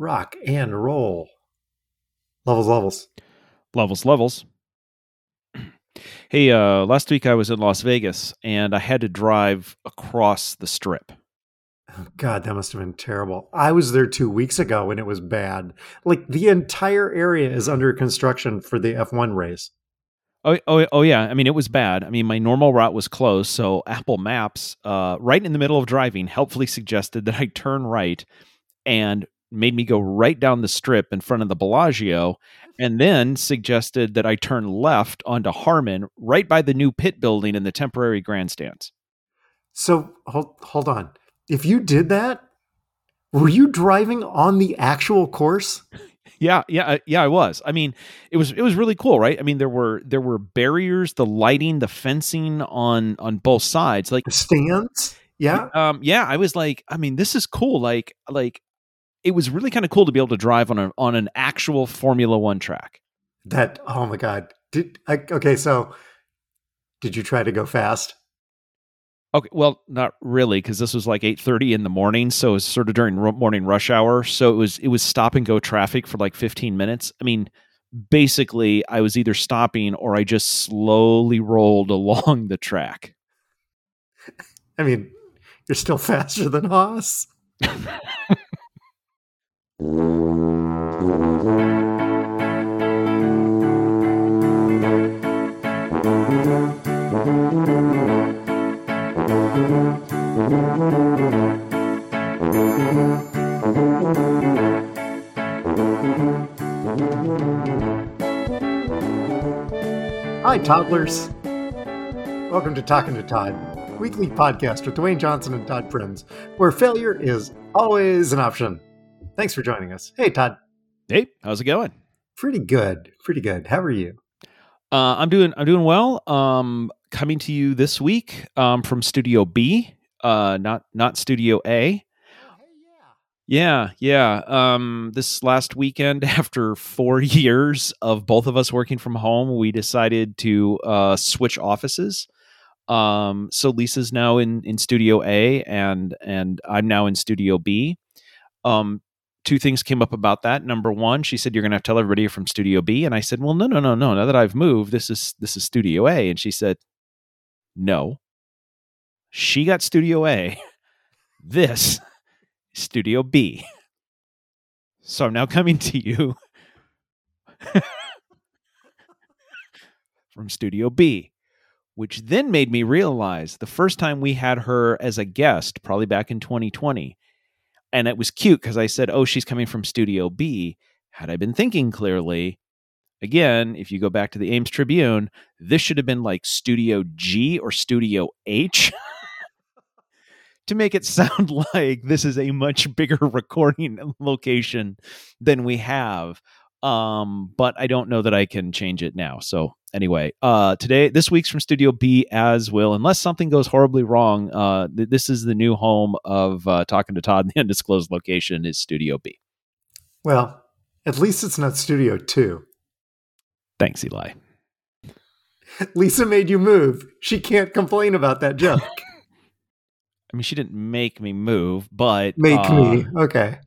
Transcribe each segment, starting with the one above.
rock and roll. Levels, levels. Levels, levels. Hey, uh, last week I was in Las Vegas and I had to drive across the strip. Oh, God, that must have been terrible. I was there two weeks ago and it was bad. Like the entire area is under construction for the F1 race. Oh, oh, oh, yeah. I mean, it was bad. I mean, my normal route was closed, so Apple Maps, uh, right in the middle of driving, helpfully suggested that I turn right, and made me go right down the strip in front of the Bellagio, and then suggested that I turn left onto Harmon, right by the new pit building and the temporary grandstands. So hold hold on. If you did that, were you driving on the actual course? Yeah, yeah, yeah. I was. I mean, it was it was really cool, right? I mean, there were there were barriers, the lighting, the fencing on on both sides, like the stands. Yeah, um, yeah. I was like, I mean, this is cool. Like, like it was really kind of cool to be able to drive on an on an actual Formula One track. That oh my god! Did I, okay? So, did you try to go fast? Okay, well, not really, because this was like eight thirty in the morning, so it was sort of during morning rush hour. So it was it was stop and go traffic for like fifteen minutes. I mean, basically, I was either stopping or I just slowly rolled along the track. I mean, you're still faster than Haas. Hi, toddlers. Welcome to Talking to Todd, weekly podcast with Dwayne Johnson and Todd Prims, where failure is always an option. Thanks for joining us. Hey, Todd. Hey, how's it going? Pretty good. Pretty good. How are you? Uh, I'm doing. I'm doing well. Um, coming to you this week um, from Studio B, uh, not not Studio A. Yeah, yeah. Yeah. Um, this last weekend, after four years of both of us working from home, we decided to uh, switch offices. Um, so Lisa's now in in Studio A, and and I'm now in Studio B. Um, two things came up about that. Number one, she said you're going to have to tell everybody you're from Studio B, and I said, well, no, no, no, no. Now that I've moved, this is this is Studio A, and she said, no. She got Studio A. This Studio B. So I'm now coming to you from Studio B, which then made me realize the first time we had her as a guest, probably back in 2020, and it was cute because I said, "Oh, she's coming from Studio B." Had I been thinking clearly, again, if you go back to the Ames Tribune, this should have been like Studio G or Studio H. to make it sound like this is a much bigger recording location than we have. Um, but I don't know that I can change it now. So anyway, uh, today this week's from Studio B as will, unless something goes horribly wrong. Uh, th- this is the new home of uh, talking to Todd. In the undisclosed location is Studio B. Well, at least it's not Studio Two. Thanks, Eli. Lisa made you move. She can't complain about that joke. I mean, she didn't make me move, but make uh, me okay.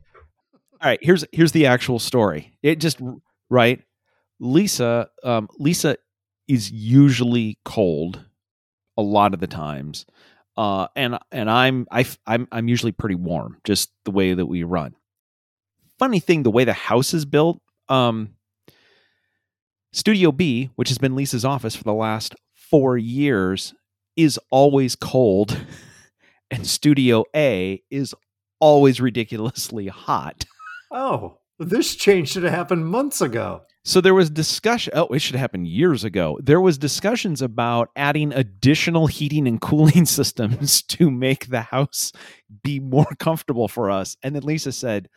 All right, here's here's the actual story. It just right. Lisa, um, Lisa is usually cold a lot of the times, uh, and and I'm I, I'm I'm usually pretty warm, just the way that we run. Funny thing, the way the house is built. Um, Studio B, which has been Lisa's office for the last four years, is always cold. and Studio A is always ridiculously hot. Oh, this change should have happened months ago. So there was discussion. Oh, it should have happened years ago. There was discussions about adding additional heating and cooling systems to make the house be more comfortable for us. And then Lisa said,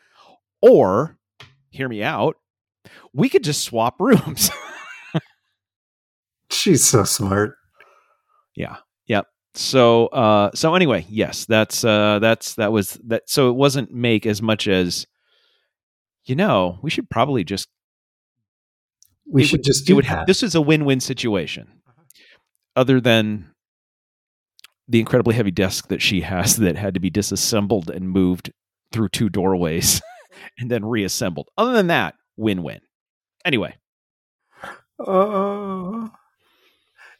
"Or, hear me out, we could just swap rooms." She's so smart. Yeah. Yep so uh so anyway yes that's uh that's that was that so it wasn't make as much as you know we should probably just we should would, just do would, that. this is a win-win situation uh-huh. other than the incredibly heavy desk that she has that had to be disassembled and moved through two doorways and then reassembled. Other than that, win win. Anyway. Uh,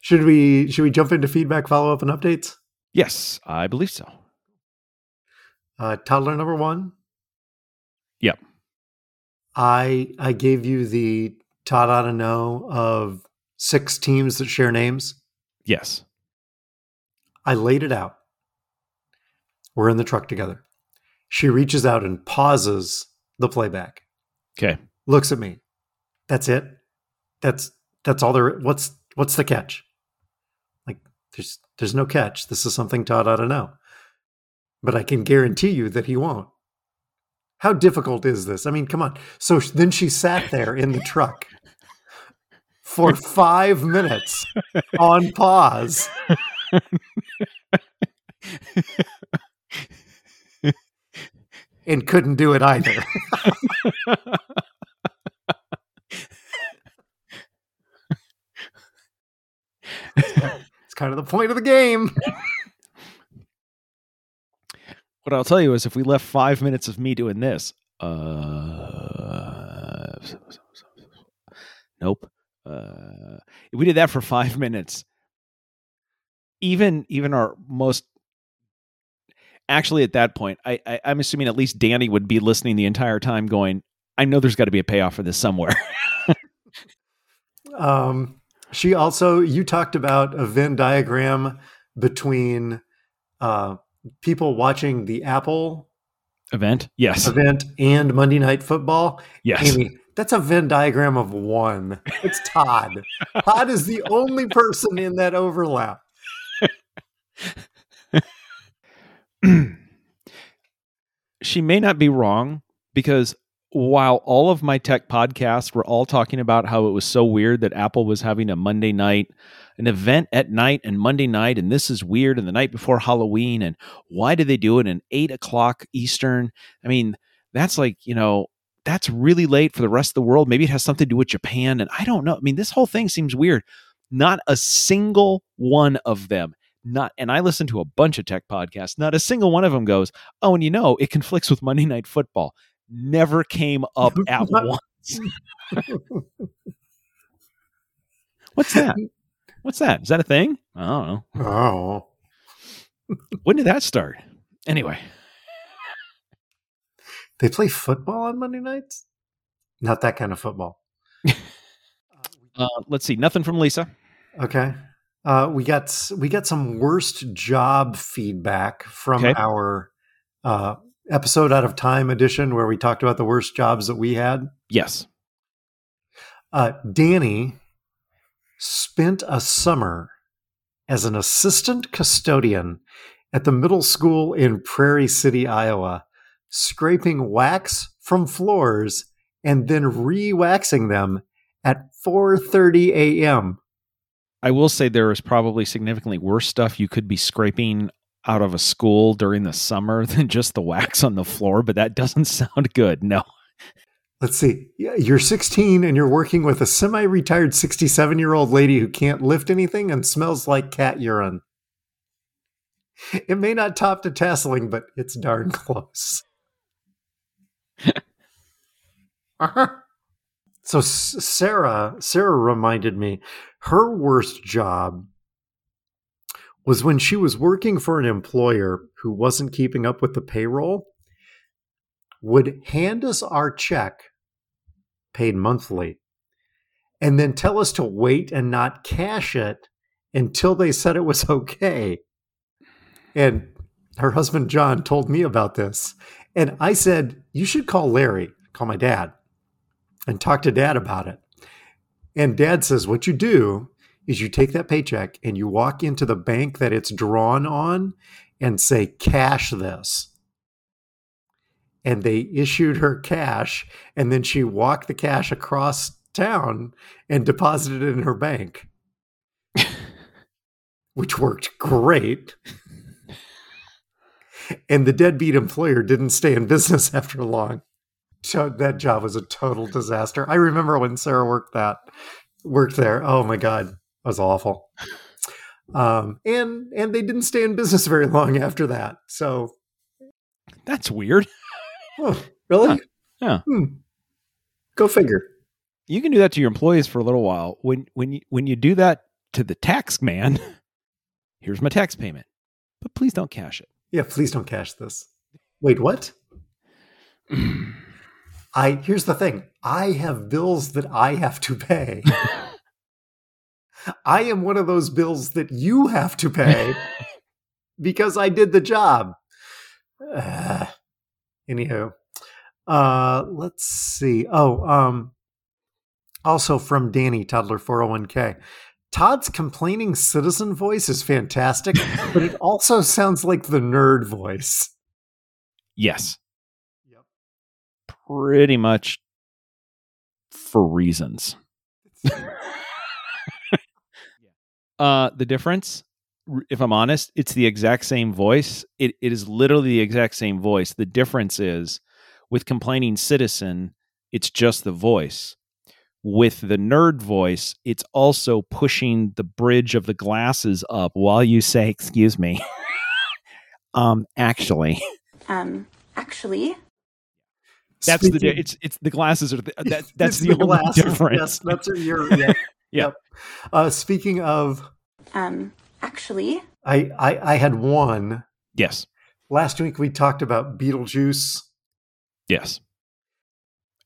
should we should we jump into feedback, follow up, and updates? Yes, I believe so. Uh, toddler number one. Yep. I I gave you the Todd ought to know of six teams that share names. Yes. I laid it out. We're in the truck together. She reaches out and pauses the playback. Okay. Looks at me. That's it. That's that's all there. What's what's the catch? Like there's there's no catch. This is something Todd ought to know. But I can guarantee you that he won't. How difficult is this? I mean, come on. So then she sat there in the truck for five minutes on pause. and couldn't do it either. it's kind of the point of the game. What I'll tell you is if we left five minutes of me doing this, uh, nope. Uh, if we did that for five minutes, even even our most actually at that point, I, I I'm assuming at least Danny would be listening the entire time, going, "I know there's got to be a payoff for this somewhere." um, she also you talked about a Venn diagram between uh, people watching the Apple event, yes, event and Monday Night Football. Yes, Amy, that's a Venn diagram of one. It's Todd. Todd is the only person in that overlap. she may not be wrong because while all of my tech podcasts were all talking about how it was so weird that Apple was having a Monday night, an event at night and Monday night, and this is weird, and the night before Halloween, and why did they do it in eight o'clock Eastern? I mean, that's like, you know, that's really late for the rest of the world. Maybe it has something to do with Japan, and I don't know. I mean, this whole thing seems weird. Not a single one of them not and I listen to a bunch of tech podcasts. Not a single one of them goes, "Oh, and you know, it conflicts with Monday Night Football." Never came up at once. What's that? What's that? Is that a thing? I don't know. Oh. when did that start? Anyway. They play football on Monday nights? Not that kind of football. uh, let's see. Nothing from Lisa. Okay. Uh, we got we got some worst job feedback from okay. our uh, episode out of time edition where we talked about the worst jobs that we had. Yes. Uh, Danny spent a summer as an assistant custodian at the middle school in Prairie City, Iowa, scraping wax from floors and then re-waxing them at 4:30 a.m. I will say there is probably significantly worse stuff you could be scraping out of a school during the summer than just the wax on the floor, but that doesn't sound good. No. Let's see. You're 16 and you're working with a semi retired 67 year old lady who can't lift anything and smells like cat urine. It may not top to tasseling, but it's darn close. Uh-huh. So Sarah, Sarah reminded me her worst job was when she was working for an employer who wasn't keeping up with the payroll, would hand us our check paid monthly, and then tell us to wait and not cash it until they said it was okay. And her husband John told me about this. And I said, You should call Larry, call my dad, and talk to dad about it. And dad says, What you do is you take that paycheck and you walk into the bank that it's drawn on and say, cash this. And they issued her cash, and then she walked the cash across town and deposited it in her bank, which worked great. And the deadbeat employer didn't stay in business after long. So that job was a total disaster. I remember when Sarah worked that worked there. Oh my god was awful. Um, and and they didn't stay in business very long after that. So that's weird. Oh, really? Huh. Yeah. Hmm. Go figure. You can do that to your employees for a little while. When when you when you do that to the tax man, here's my tax payment. But please don't cash it. Yeah, please don't cash this. Wait, what? I here's the thing. I have bills that I have to pay. I am one of those bills that you have to pay because I did the job. Uh, anywho, uh, let's see. Oh, um, also from Danny Toddler 401k. Todd's complaining citizen voice is fantastic, but it also sounds like the nerd voice. Yes. Yep. Pretty much for reasons. uh the difference if i'm honest it's the exact same voice it, it is literally the exact same voice the difference is with complaining citizen it's just the voice with the nerd voice it's also pushing the bridge of the glasses up while you say excuse me um actually Um, actually, that's the it's it's the glasses are the, that, It's that's the, only glasses. difference Yes, that's what you're. Yeah. Yeah. Yep. Uh, speaking of, um, actually, I, I I had one yes last week. We talked about Beetlejuice. Yes.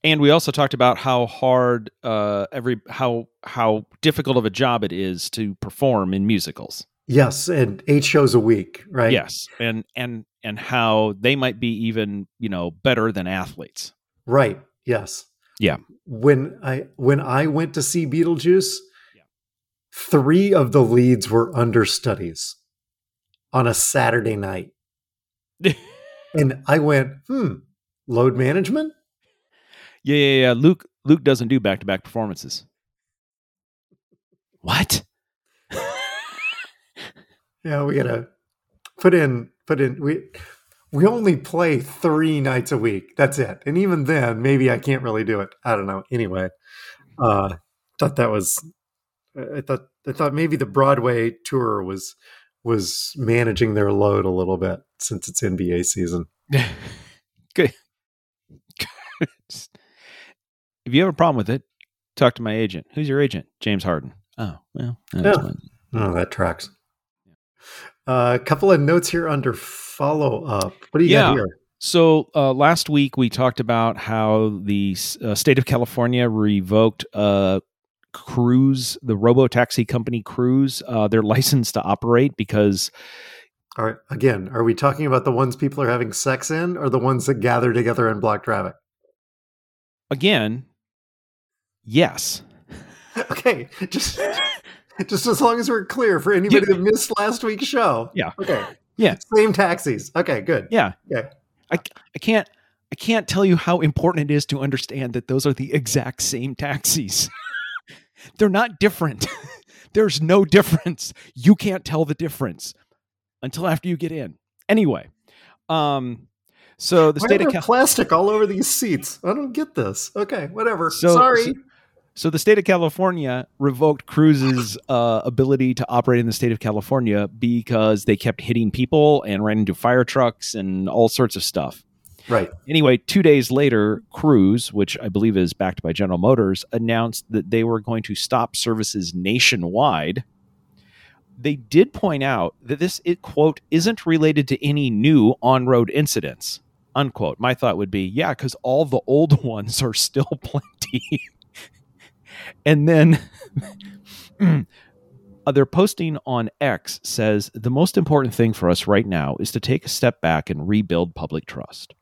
And we also talked about how hard uh every how how difficult of a job it is to perform in musicals. Yes, and eight shows a week, right? Yes. And and and how they might be even, you know, better than athletes. Right. Yes. Yeah. When I when I went to see Beetlejuice, Yeah. three of the leads were understudies on a Saturday night, and I went, "Hmm, load management." Yeah, yeah, yeah. Luke Luke doesn't do back-to-back performances. What? Yeah, we gotta put in put in we we only play three nights a week. That's it, and even then, maybe I can't really do it. I don't know. Anyway, uh, thought that was I thought I thought maybe the Broadway tour was was managing their load a little bit since it's NBA season. Good. If you have a problem with it, talk to my agent. Who's your agent? James Harden. Oh, well, that's Yeah. Oh, that tracks. Uh, a couple of notes here under follow up. What do you Yeah. got here? So uh, last week we talked about how the uh, state of California revoked uh, Cruise, the robo taxi company Cruise, uh, their license to operate because All right. Again, are we talking about the ones people are having sex in, or the ones that gather together and block traffic? again, yes, Okay, just just as long as we're clear for anybody that missed last week's show. Yeah. Okay. Yeah. Same taxis. Okay. Good. yeah, Okay. I, I can't. I can't tell you how important it is to understand that those are the exact same taxis. They're not different. There's no difference. You can't tell the difference until after you get in. Anyway, um, so the Why state of Cal- plastic all over these seats. I don't get this. Okay. Whatever. So- Sorry. so- So the state of California revoked Cruise's uh, ability to operate in the state of California because they kept hitting people and ran into fire trucks and all sorts of stuff. right. Anyway, two days later, Cruz, which I believe is backed by General Motors, announced that they were going to stop services nationwide. They did point out that this, it, quote, isn't related to any new on road incidents, unquote. My thought would be, yeah, because all the old ones are still plenty. And then their posting on X says the most important thing for us right now is to take a step back and rebuild public trust.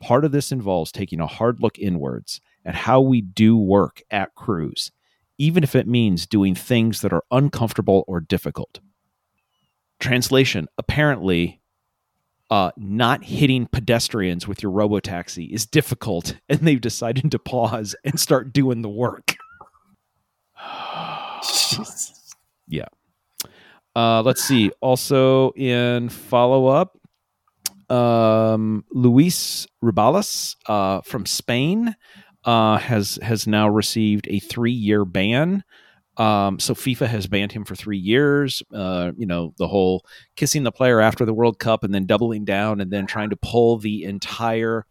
Part of this involves taking a hard look inwards at how we do work at Cruise, even if it means doing things that are uncomfortable or difficult. Translation apparently, uh, not hitting pedestrians with your robotaxi is difficult, and they've decided to pause and start doing the work. Jesus. Uh, let's see. Also in follow up, um, Luis Rubiales uh, from Spain uh, has has now received a three year ban. Um, so FIFA has banned him for three years. Uh, you know the whole kissing the player after the World Cup and then doubling down and then trying to pull the entire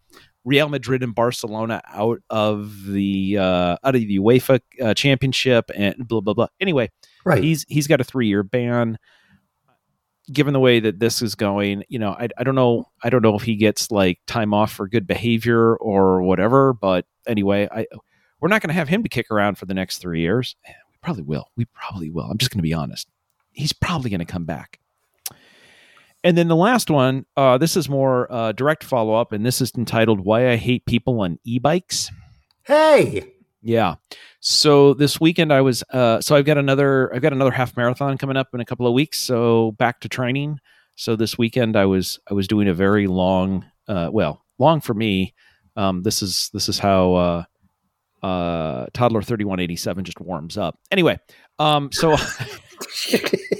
Real Madrid and Barcelona out of the uh, out of the UEFA uh, Championship and blah blah blah. Anyway, Right. he's he's got a three year ban. Given the way that this is going, you know, I, I don't know I don't know if he gets like time off for good behavior or whatever. But anyway, I we're not going to have him to kick around for the next three years. We probably will. We probably will. I'm just going to be honest. He's probably going to come back. And then the last one, uh, this is more uh, direct follow up, and this is entitled "Why I Hate People on E-Bikes." hey. Yeah. So this weekend I was uh so I've got another I've got another half marathon coming up in a couple of weeks, so back to training. So this weekend I was I was doing a very long uh well, long for me. Um this is this is how uh uh toddler 3187 just warms up. Anyway, um so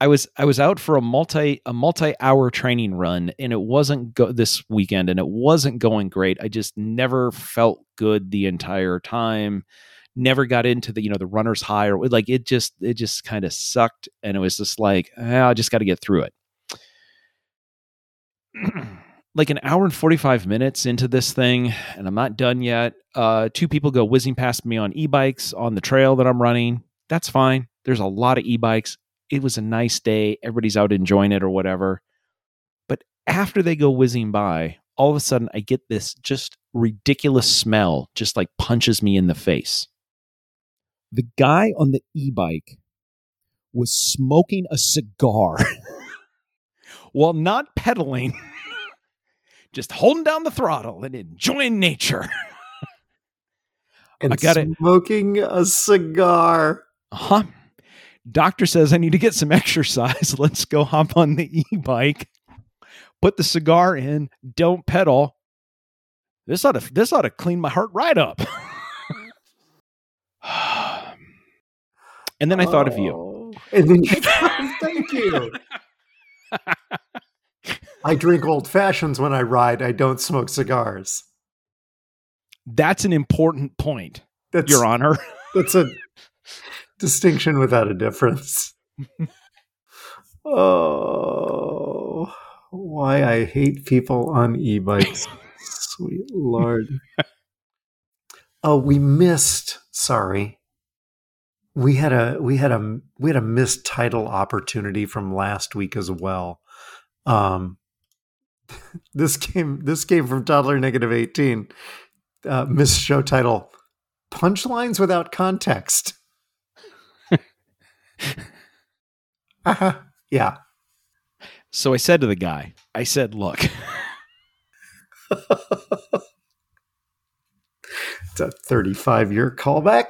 I was I was out for a multi a multi hour training run and it wasn't go this weekend and it wasn't going great. I just never felt good the entire time. Never got into the you know the runner's high or like it just it just kind of sucked and it was just like eh, I just got to get through it. like an hour and 45 minutes into this thing and I'm not done yet. Uh two people go whizzing past me on e-bikes on the trail that I'm running. That's fine. There's a lot of e-bikes it was a nice day. Everybody's out enjoying it or whatever. But after they go whizzing by, all of a sudden I get this just ridiculous smell, just like punches me in the face. The guy on the e bike was smoking a cigar while not pedaling, just holding down the throttle and enjoying nature. And I got it. smoking a cigar. Uh huh. Doctor says I need to get some exercise. Let's go hop on the e bike, put the cigar in, don't pedal. This ought to this ought to clean my heart right up. and then I thought of you. Oh. And then you thank you. I drink old fashions when I ride. I don't smoke cigars. That's an important point, That's Your Honor. that's a distinction without a difference. oh, why I hate people on e-bikes. Sweet lord. Oh, we missed. Sorry. We had a we had a we had a missed title opportunity from last week as well. Um, this came this came from toddler negative eighteen. Uh, missed show title: Punchlines without context. Uh-huh. Yeah. So I said to the guy, I said, look, It's a 35 year callback.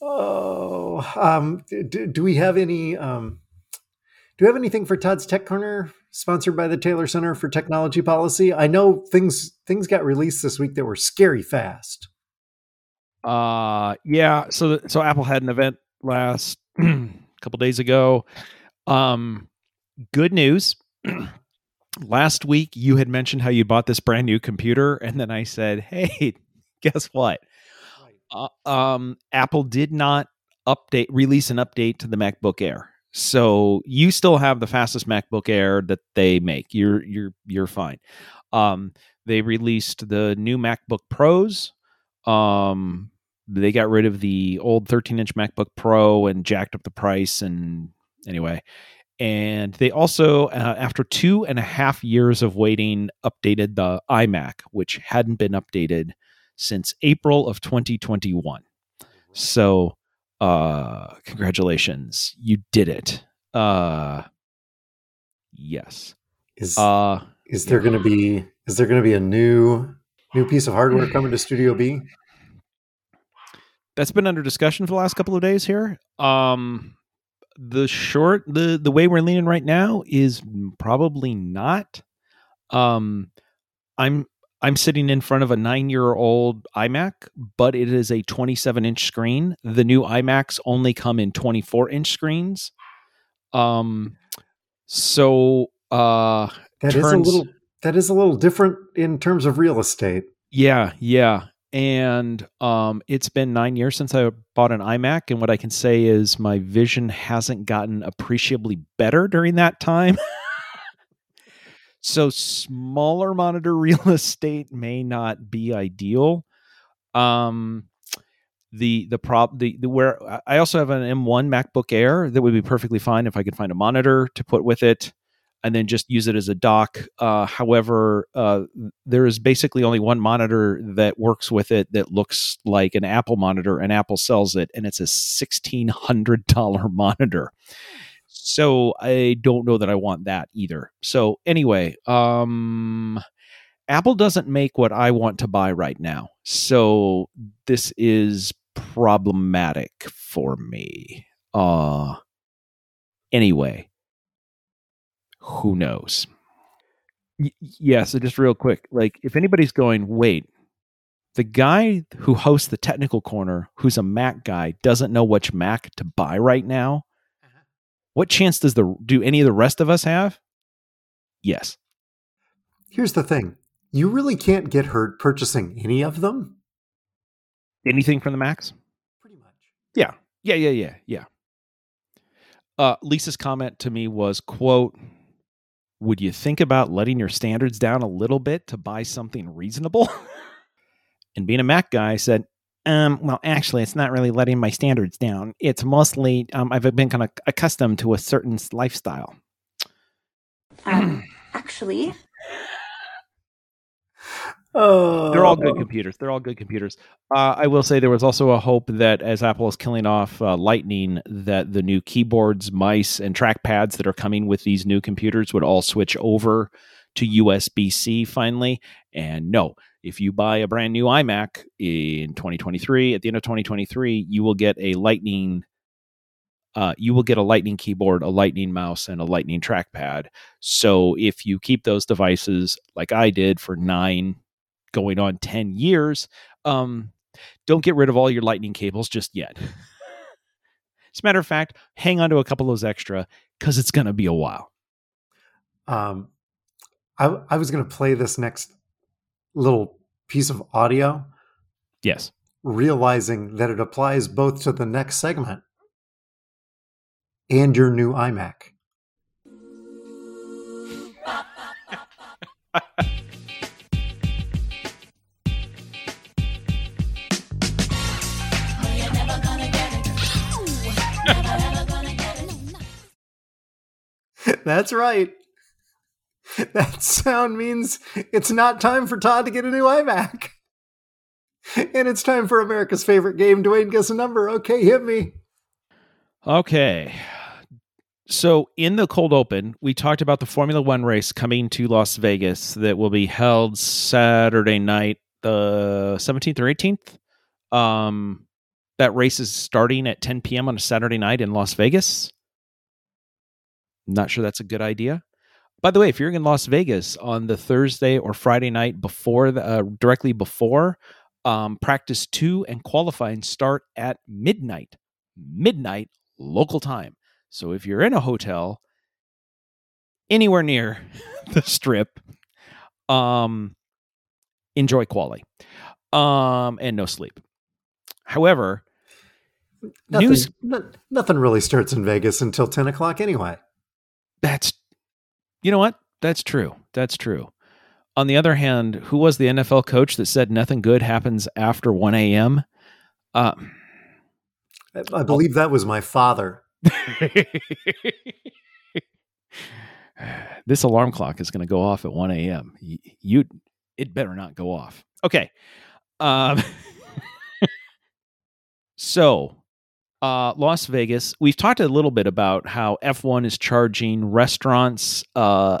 Oh, um, do, do we have any? Um, do we have anything for Todd's Tech Corner, sponsored by the Taylor Center for Technology Policy? I know things things got released this week that were scary fast. Uh yeah, so so Apple had an event last couple days ago. Um good news. last week you had mentioned how you bought this brand new computer and then I said, "Hey, guess what? Uh, um Apple did not update release an update to the MacBook Air. So you still have the fastest MacBook Air that they make. You're you're you're fine. Um they released the new MacBook Pros. Um they got rid of the old 13 inch MacBook Pro and jacked up the price. And anyway, and they also, uh, after two and a half years of waiting, updated the iMac, which hadn't been updated since April of 2021. So, uh, congratulations, you did it. Uh, yes. Is Uh, is there going to be is there going to be a new new piece of hardware coming to Studio B? That's been under discussion for the last couple of days here. Um, the short, the the way we're leaning right now is probably not. Um, I'm I'm sitting in front of a nine year old iMac, but it is a 27 inch screen. The new iMacs only come in 24 inch screens. Um, so uh, That is a little that is a little different in terms of real estate. Yeah, yeah. And um, it's been nine years since I bought an iMac, and what I can say is my vision hasn't gotten appreciably better during that time. So smaller monitor real estate may not be ideal. Um, the the prop the, the where I also have an M1 MacBook Air that would be perfectly fine if I could find a monitor to put with it and then just use it as a dock. Uh, however, uh, there is basically only one monitor that works with it that looks like an Apple monitor, and Apple sells it, and it's a sixteen hundred dollar monitor. So I don't know that I want that either. So anyway, um, Apple doesn't make what I want to buy right now. So this is problematic for me. Uh anyway, who knows? Y- yeah, so just real quick, like if anybody's going, wait, the guy who hosts the technical corner, who's a Mac guy, doesn't know which Mac to buy right now. What chance does the do any of the rest of us have? Yes. Here's the thing. You really can't get hurt purchasing any of them. Anything from the Macs? Pretty much. Yeah. Yeah, yeah, yeah, yeah. Uh, Lisa's comment to me was, quote, would you think about letting your standards down a little bit to buy something reasonable? and being a Mac guy, I said, um, well, actually, it's not really letting my standards down. It's mostly um, I've been kind of accustomed to a certain lifestyle. Um, actually, Oh, They're all good computers. They're all good computers. Uh, I will say there was also a hope that as Apple is killing off uh, Lightning, that the new keyboards, mice, and trackpads that are coming with these new computers would all switch over to USB C finally. And no, if you buy a brand new iMac in 2023, at the end of 2023, you will get a Lightning. Uh, you will get a Lightning keyboard, a Lightning mouse, and a Lightning trackpad. So if you keep those devices like I did for nine going on 10 years um, don't get rid of all your lightning cables just yet. As a matter of fact hang on to a couple of those extra because it's going to be a while. Um, I, I was going to play this next little piece of audio, yes. realizing that it applies both to the next segment and your new iMac. That's right. That sound means it's not time for Todd to get a new iMac. And it's time for America's favorite game. Dwayne, guess a number. Okay, hit me. okay so in the cold open we talked about the formula one race coming to las vegas that will be held saturday night the 17th or 18th um, that race is starting at 10 p.m on a saturday night in las vegas not sure that's a good idea. By the way if you're in las vegas on the thursday or friday night before the, uh, directly before um, practice two and qualifying start at midnight. Midnight local time. So if you're in a hotel anywhere near the strip um enjoy quali. Um and no sleep. However Nothing, News- no- nothing really starts in Vegas until 10 o'clock anyway. That's, you know what? That's true. That's true. On the other hand, who was the NFL coach that said nothing good happens after 1 a.m.? Uh, I, believe that was my father. this alarm clock is going to go off at 1 a.m. You, you, it better not go off. Okay. Um, so, uh, Las Vegas, we've talked a little bit about how F1 is charging restaurants uh,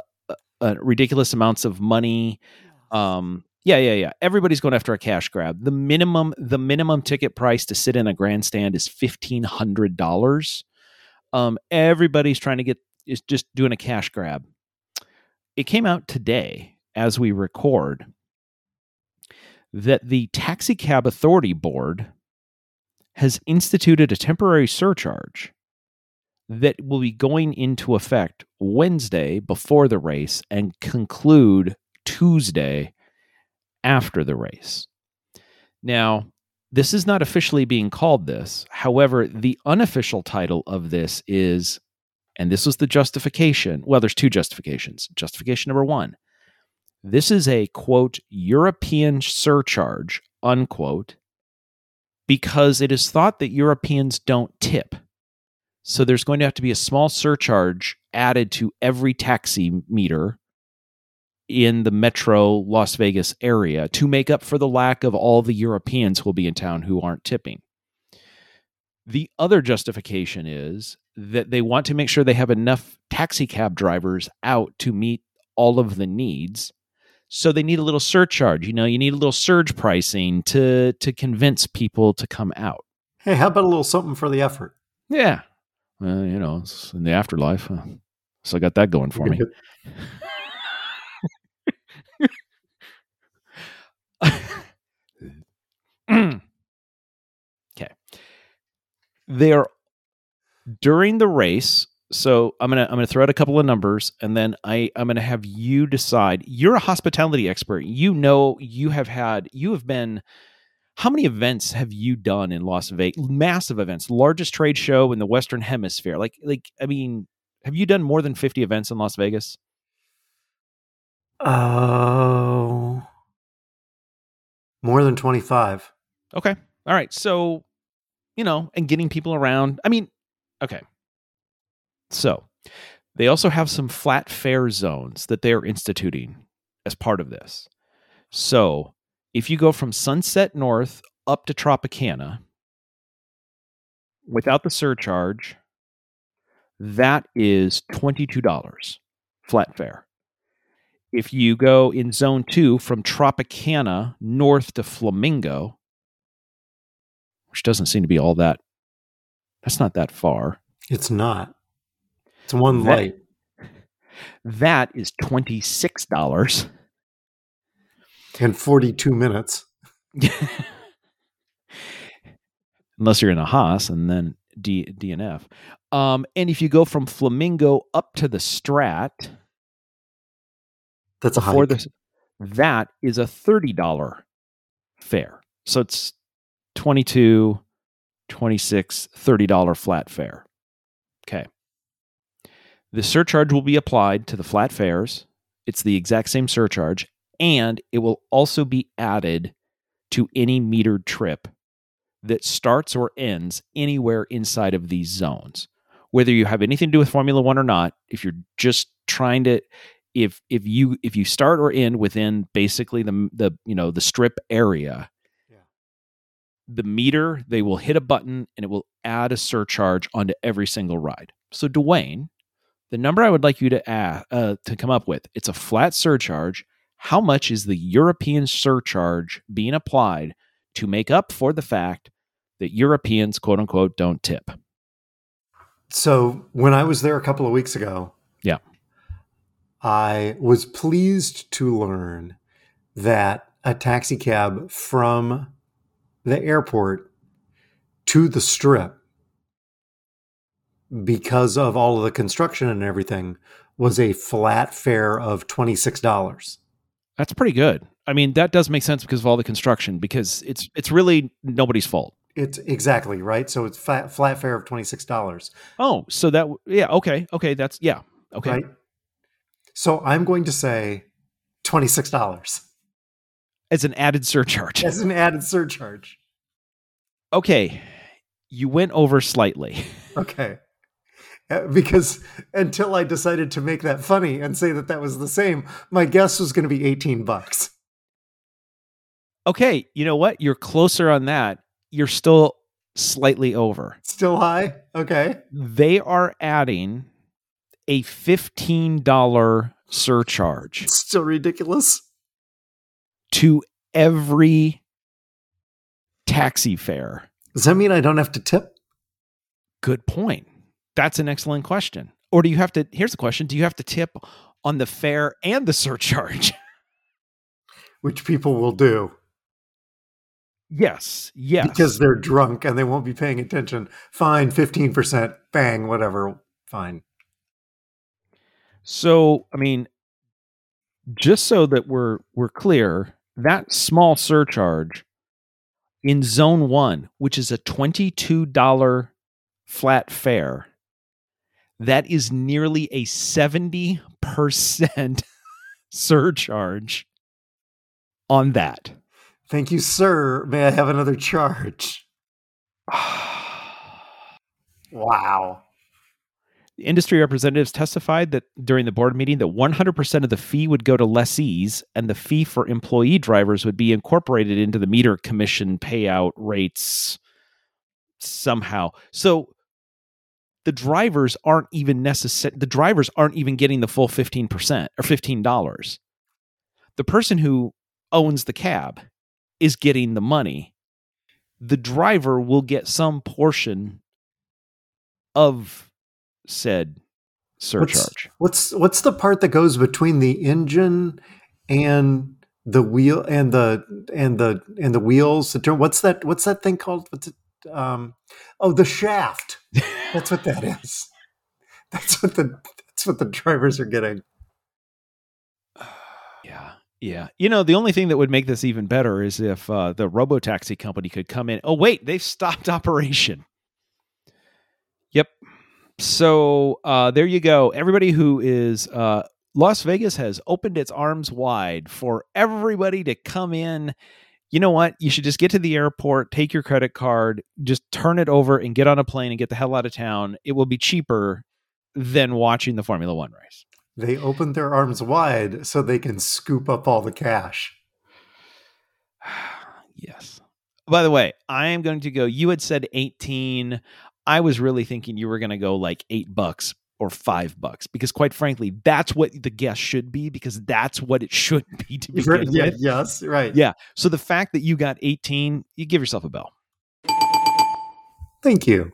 uh, ridiculous amounts of money. Um, yeah, yeah, yeah. Everybody's going after a cash grab. The minimum, the minimum ticket price to sit in a grandstand is fifteen hundred dollars. Um, everybody's trying to get is just doing a cash grab. It came out today as we record that the Taxi Cab Authority Board has instituted a temporary surcharge that will be going into effect Wednesday before the race and conclude Tuesday after the race. Now, this is not officially being called this. However, the unofficial title of this is And this was the justification. Well, there's two justifications. Justification number one this is a quote, European surcharge, unquote, because it is thought that Europeans don't tip. So there's going to have to be a small surcharge added to every taxi meter in the metro Las Vegas area to make up for the lack of all the Europeans who will be in town who aren't tipping. The other justification is that they want to make sure they have enough taxi cab drivers out to meet all of the needs. So they need a little surcharge. You know, you need a little surge pricing to to convince people to come out. Hey, how about a little something for the effort? Yeah. Well, you know, it's in the afterlife. Uh, so I got that going for me. okay. They are during the race. So I'm gonna I'm gonna throw out a couple of numbers, and then I I'm gonna have you decide. You're a hospitality expert. You know you have had you have been. How many events have you done in Las Vegas? Massive events, largest trade show in the Western Hemisphere. Like like I mean, have you done more than 50 events in Las Vegas? Oh, more than 25. Okay. All right. So, you know, and getting people around. I mean, okay. So, they also have some flat fare zones that they're instituting as part of this. So, if you go from Sunset North up to Tropicana without the surcharge, that is $22 flat fare. If you go in zone two from Tropicana north to Flamingo, which doesn't seem to be all that, that's not that far. It's not. One That- light. That is $26. in 42 minutes. Unless you're in a Haas and then D, DNF. Um, and if you go from Flamingo up to the Strat, That's a hike. this, that is a $30 fare. So it's 22 26 $30 flat fare. Okay. The surcharge will be applied to the flat fares. It's the exact same surcharge and it will also be added to any metered trip that starts or ends anywhere inside of these zones. Whether you have anything to do with Formula 1 or not, if you're just trying to if if you if you start or end within basically the the you know the strip area the meter they will hit a button and it will add a surcharge onto every single ride so dwayne the number i would like you to add, uh, to come up with it's a flat surcharge how much is the european surcharge being applied to make up for the fact that europeans quote unquote don't tip So when I was there a couple of weeks ago, Yeah. I was pleased to learn that a taxi cab from the airport to the strip, because of all of the construction and everything, was a flat fare of twenty six dollars. that's pretty good i mean that does make sense because of all the construction because it's it's really nobody's fault It's exactly right. So it's flat flat fare of twenty six dollars. Oh, so that yeah, okay, okay, that's yeah, okay. Right. So I'm going to say twenty six dollars As an added surcharge. as an added surcharge. Okay, you went over slightly. Okay. Because until I decided to make that funny and say that that was the same, my guess was going to be 18 bucks. Okay, you know what? You're closer on that. You're still slightly over. Still high? Okay. They are adding a $15 surcharge Still ridiculous. to every taxi fare. Does that mean I don't have to tip? Good point. That's an excellent question. Or do you have to? Here's the question Do you have to tip on the fare and the surcharge? Which people will do yes. Yes. because they're drunk and they won't be paying attention. Fine, 15%, bang, whatever. Fine. So, I mean, just so that we're we're clear, that small surcharge in zone 1, which is a $22 flat fare, that is nearly a 70% surcharge on that. Thank you, sir. May I have another charge? wow. The industry representatives testified that during the board meeting that 100% of the fee would go to lessees and the fee for employee drivers would be incorporated into the meter commission payout rates somehow. So the drivers aren't even necessary the drivers aren't even getting the full 15% or $15. The person who owns the cab is getting the money. The driver will get some portion of said surcharge. What's, what's what's the part that goes between the engine and the wheel and the and the and the wheels? What's that? What's that thing called? What's it? Um, oh, the shaft. That's what that is. That's what the that's what the drivers are getting. Yeah. Yeah. You know, the only thing that would make this even better is if uh, the robo taxi company could come in. Oh, wait, they've stopped operation. Yep. So uh, there you go. Everybody who is uh, Las Vegas has opened its arms wide for everybody to come in. You know what? You should just get to the airport, take your credit card, just turn it over and get on a plane and get the hell out of town. It will be cheaper than watching the Formula One race. They opened their arms wide so they can scoop up all the cash. yes. By the way, I am going to go. You had said 18. I was really thinking you were going to go like eight bucks or five bucks because, quite frankly, that's what the guess should be because that's what it should be to begin yeah, with. Yes, right. Yeah. So the fact that you got 18, you give yourself a bell. Thank you.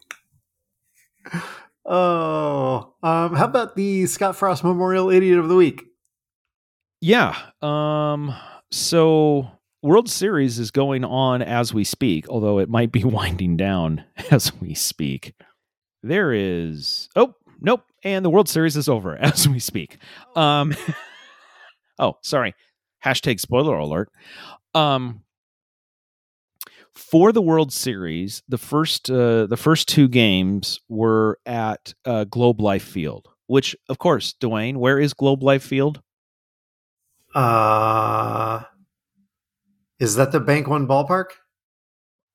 Oh, um, how about the Scott Frost Memorial Idiot of the Week? Yeah. Um. So World Series is going on as we speak, although it might be winding down as we speak. There is oh nope, and the World Series is over as we speak. Um. oh, sorry. Hashtag spoiler alert. Um for the World Series, the first uh, the first two games were at uh, Globe Life Field, which, of course, Dwayne, where is Globe Life Field? Uh, is that the Bank One ballpark?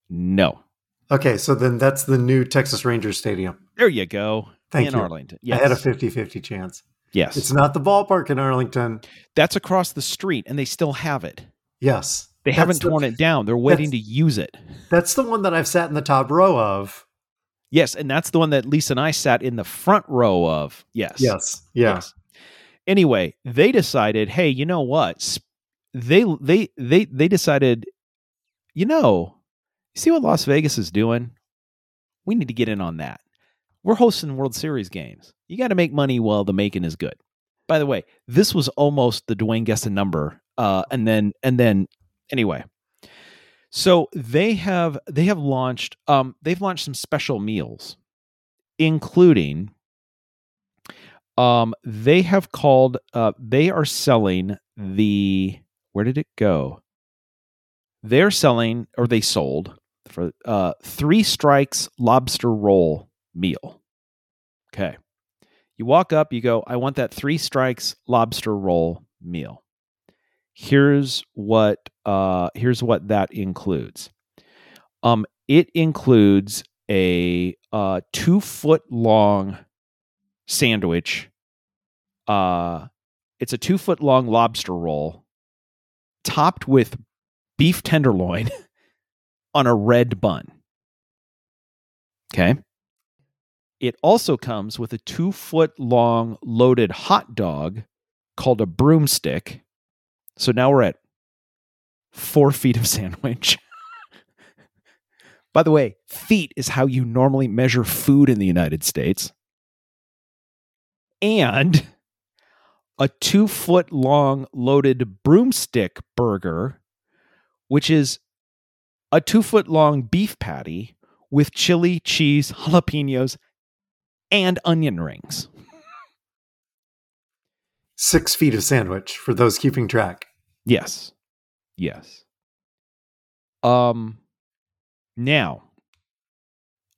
No. Okay, so then that's the new Texas Rangers Stadium. There you go. Thank in you. Arlington. I had a 50-50 chance. Yes. It's not the ballpark in Arlington. That's across the street, and they still have it. Yes. They That's haven't the- torn it down. They're waiting to use it. That's the one that I've sat in the top row of. Yes, and that's the one that Lisa and I sat in the front row of. Yes. Yes. Yeah. Yes. Anyway, they decided, hey, you know what? They they they they decided, you know, see what Las Vegas is doing? We need to get in on that. We're hosting World Series games. You got to make money while the making is good. By the way, this was almost the Dwayne Gesson number. Uh, and then and then anyway. So they have they have launched um they've launched some special meals, including um they have called uh they are selling the where did it go they're selling or they sold for uh three strikes lobster roll meal okay you walk up you go i want that three strikes lobster roll meal here's what uh here's what that includes um it includes a uh two foot long sandwich. Uh, it's a two foot long lobster roll topped with beef tenderloin on a red bun. Okay. It also comes with a two foot long loaded hot dog called a broomstick. So now we're at four feet of sandwich. By the way, feet is how you normally measure food in the United States and a two foot long loaded broomstick burger, which is a two foot long beef patty with chili, cheese, jalapenos, and onion rings. Six feet of sandwich for those keeping track. Yes. Yes. Um now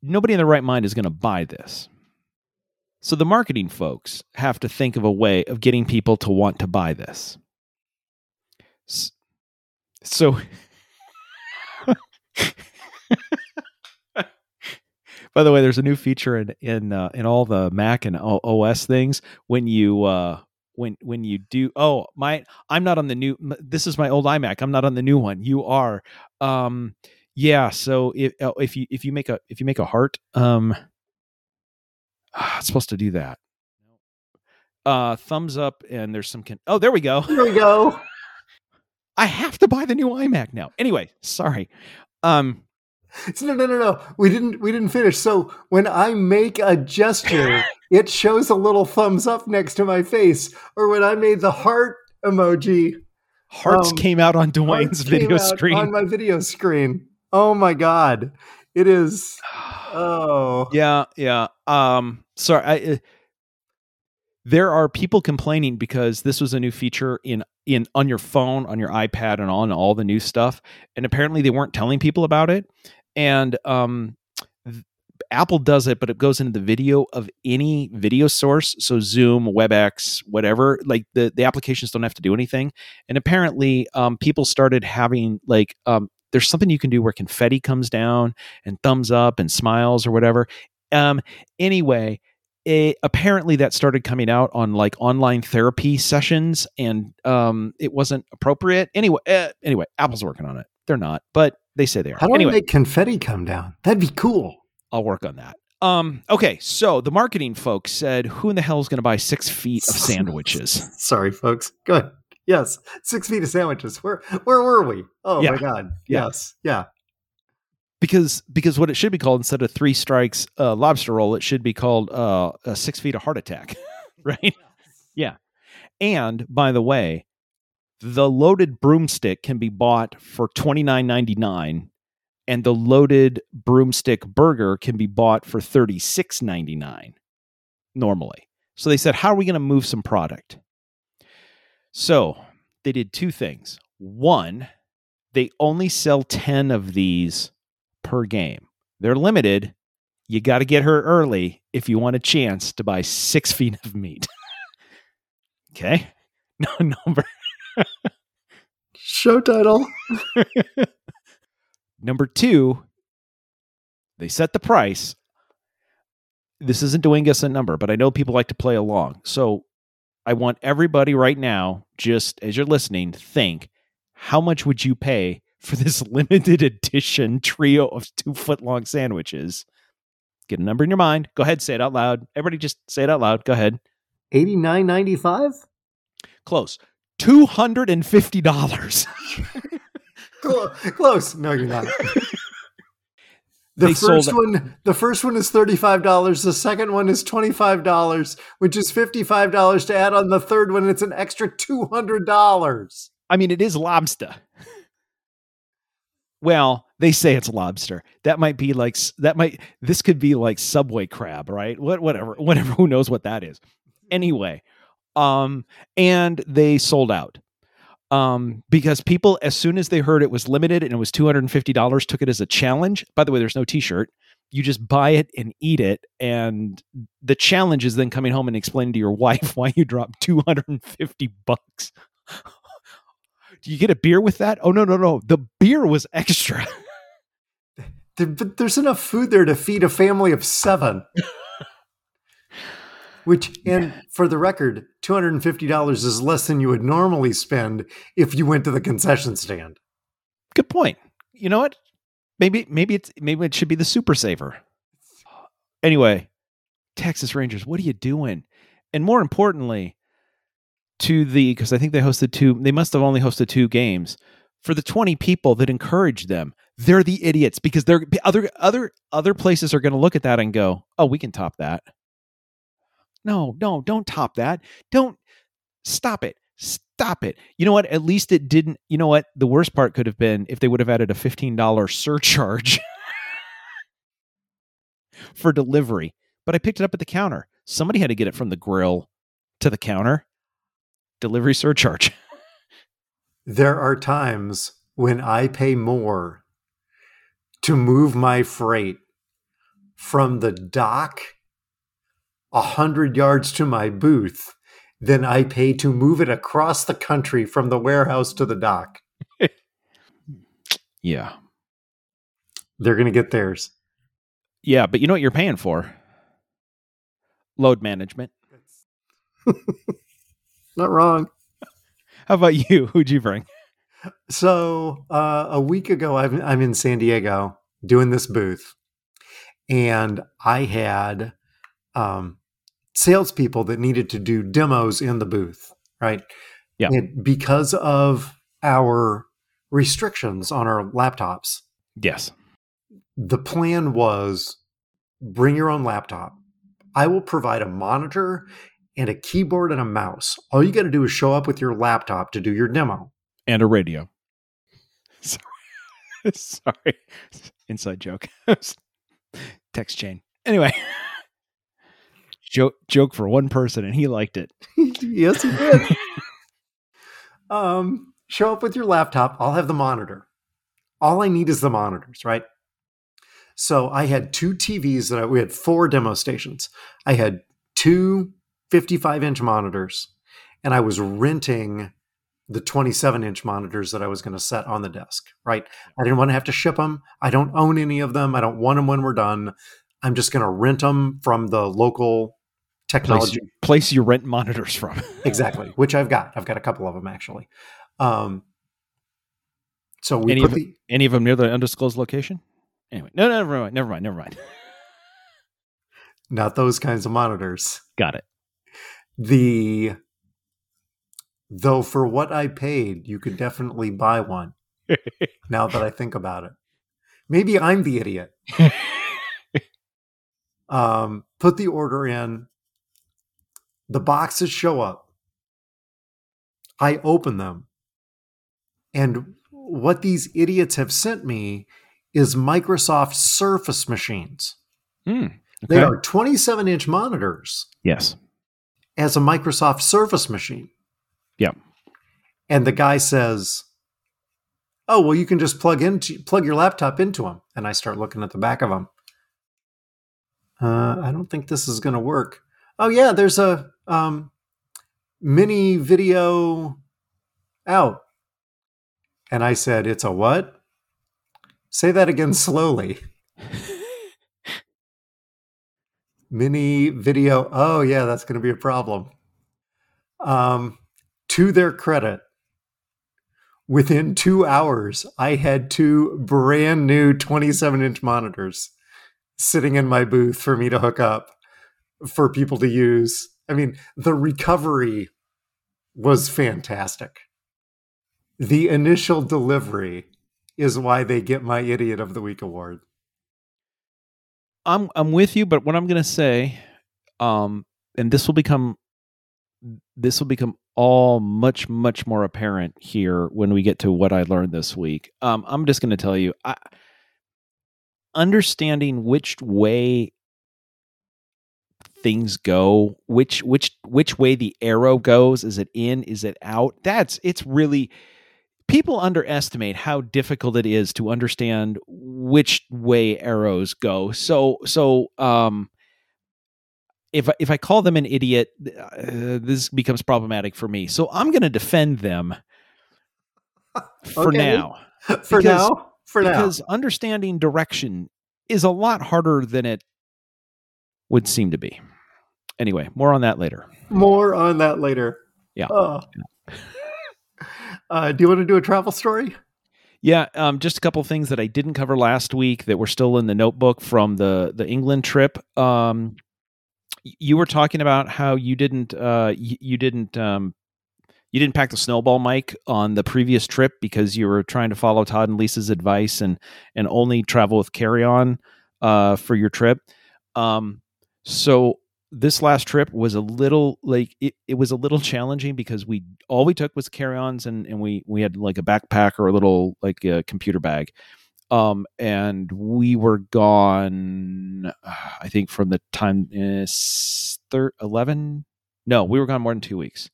nobody in their right mind is going to buy this. So the marketing folks have to think of a way of getting people to want to buy this. So By the way, there's a new feature in in uh, in all the Mac and OS things. When you uh, when when you do oh my i'm not on the new this is my old imac. I'm not on the new one. You are. Um yeah so if oh, if you if you make a if you make a heart um it's supposed to do that. Uh thumbs up and there's some con- oh there we go. There we go. I have to buy the new imac now. Anyway sorry. Um no, no, no, no. We didn't. We didn't finish. So when I make a gesture, it shows a little thumbs up next to my face. Or when I made the heart emoji, hearts um, came out on Dwayne's video screen on my video screen. Oh my god, it is. Oh yeah, yeah. Um, sorry. I, uh, there are people complaining because this was a new feature in in on your phone, on your iPad, and on all the new stuff, and apparently they weren't telling people about it and um, Apple does it, but it goes into the video of any video source. So Zoom, WebEx, whatever. Like the the applications don't have to do anything. And apparently, um, people started having like um, there's something you can do where confetti comes down and thumbs up and smiles or whatever. Um, anyway, it, apparently that started coming out on like online therapy sessions, and um, it wasn't appropriate. Anyway, uh, anyway, Apple's working on it. They're not, but they say they are. How do anyway, I make confetti come down? That'd be cool. I'll work on that. Um, okay, so the marketing folks said, "Who in the hell is going to buy six feet of sandwiches?" Sorry, folks. Go ahead. Yes, six feet of sandwiches. Where where were we? Oh yeah. my god. Yeah. Yes. Yeah. Because because what it should be called instead of three strikes uh, lobster roll, it should be called uh, a six feet of heart attack, right? Yeah. And by the way, the loaded broomstick can be bought for twenty nine ninety nine, and the loaded broomstick burger can be bought for thirty six ninety nine normally. So they said, how are we going to move some product? So they did two things. One, they only sell 10 of these per game. They're limited. You got to get her early if you want a chance to buy six feet of meat. okay. No, number Show title. Number two, they set the price. This isn't doing us a number, but I know people like to play along. So I want everybody right now, just as you're listening, think how much would you pay for this limited edition trio of two foot long sandwiches? Get a number in your mind. Go ahead, say it out loud. Everybody just say it out loud. Go ahead. Eighty nine ninety five. Close. $250. Close. No, you're not. The they first one, the first one is thirty-five dollars. The second one is twenty-five dollars, which is fifty-five dollars to add on the third one. It's an extra two hundred dollars. I mean, it is lobster. Well, they say it's lobster. That might be like that. Might this could be like Subway crab, right? What, whatever, whatever. Who knows what that is? Anyway, um, and they sold out um, because people, as soon as they heard it was limited and it was $250, took it as a challenge. By the way, there's no t shirt. You just buy it and eat it. And the challenge is then coming home and explaining to your wife why you dropped 250 bucks. Do you get a beer with that? Oh, no, no, no. The beer was extra. but there's enough food there to feed a family of seven. Which, and for the record, $250 is less than you would normally spend if you went to the concession stand. Good point. You know what? Maybe maybe it's maybe it should be the super saver. Anyway, Texas Rangers, what are you doing? And more importantly, to the because I think they hosted two, they must have only hosted two games. For the 20 people that encouraged them, they're the idiots because they're other other other places are going to look at that and go, "Oh, we can top that." No, no, don't top that. Don't stop it. Stop it. You know what? At least it didn't. You know what? The worst part could have been if they would have added a $15 surcharge for delivery. But I picked it up at the counter. Somebody had to get it from the grill to the counter. Delivery surcharge. there are times when I pay more to move my freight from the dock a hundred yards to my booth than I pay to move it across the country from the warehouse to the dock. Yeah. They're going to get theirs. Yeah, but you know what you're paying for? Load management. Not wrong. How about you? Who'd you bring? So uh, a week ago, I'm, I'm in San Diego doing this booth, and I had um, salespeople that needed to do demos in the booth, right? Yeah. And because of our restrictions on our laptops, Yes. the plan was bring your own laptop. I will provide a monitor and a keyboard and a mouse. All you got to do is show up with your laptop to do your demo. And a radio. Sorry. Sorry. Inside joke. Text chain. Anyway. Joke joke for one person and he liked it. yes, he did. um, show up with your laptop. I'll have the monitor. All I need is the monitors, right? So I had two TVs that I, we had four demo stations. I had two 55 inch monitors, and I was renting the 27 inch monitors that I was going to set on the desk, right? I didn't want to have to ship them. I don't own any of them. I don't want them when we're done. I'm just going to rent them from the local technology place you rent monitors from. exactly which i've got i've got a couple of them actually um so we Any put of the Any of them near the undisclosed location? Anyway, no, no, never mind, never mind, never mind. not those kinds of monitors Got it. the though for what i paid you could definitely buy one now that i think about it maybe i'm the idiot um put the order in the boxes show up. I open them. And what these idiots have sent me is microsoft surface machines. Hmm, they are 27 inch monitors. Yes. as a microsoft surface machine. Yeah. and the guy says oh well you can just plug into plug your laptop into them and i start looking at the back of them uh, i don't think this is going to work. Oh yeah there's a um, mini video out. And i said it's a what? Say that again slowly. Mini video oh yeah that's going to be a problem. Um, to their credit within two hours i had two brand new 27 inch monitors sitting in my booth for me to hook up for people to use i mean the recovery was fantastic the initial delivery is why they get my idiot of the week award I'm I'm with you, but what I'm going to say, um, and this will become this will become all much much more apparent here when we get to what I learned this week. Um, I'm just going to tell you, I, understanding which way things go, which which which way the arrow goes, is it in, is it out? That's it's really people underestimate how difficult it is to understand which way arrows go. So so um if I, if I call them an idiot, uh, this becomes problematic for me. So I'm going to defend them for Okay. now for Because- now for now because understanding direction is a lot harder than it would seem to be. Anyway, more on that later. more on that later Yeah. Oh. uh, do you want to do a travel story Yeah, um, just a couple things that I didn't cover last week that were still in the notebook from the the England trip. Um, you were talking about how you didn't uh, you didn't um, you didn't pack the snowball mic on the previous trip because you were trying to follow Todd and Lisa's advice and and only travel with carry on uh, for your trip. Um, so this last trip was a little like it, it was a little challenging because we all we took was carry-ons and and we we had like a backpack or a little like a computer bag. Um and we were gone uh, i think from the time is thir- 11 no we were gone more than two weeks.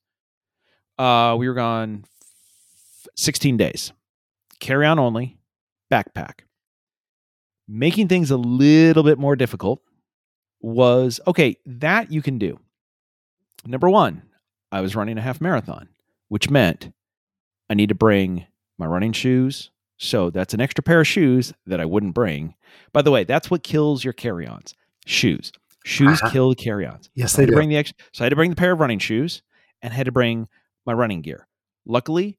Uh we were gone f- 16 days. Carry on only backpack. Making things a little bit more difficult was okay, that you can do. Number one, I was running a half marathon, which meant I need to bring my running shoes. So that's an extra pair of shoes that I wouldn't bring. By the way, that's what kills your carry ons shoes. Shoes Uh-huh. kill the carry ons. Yes, I they had to do. bring the ex- so I had to bring the pair of running shoes and had to bring my running gear. Luckily,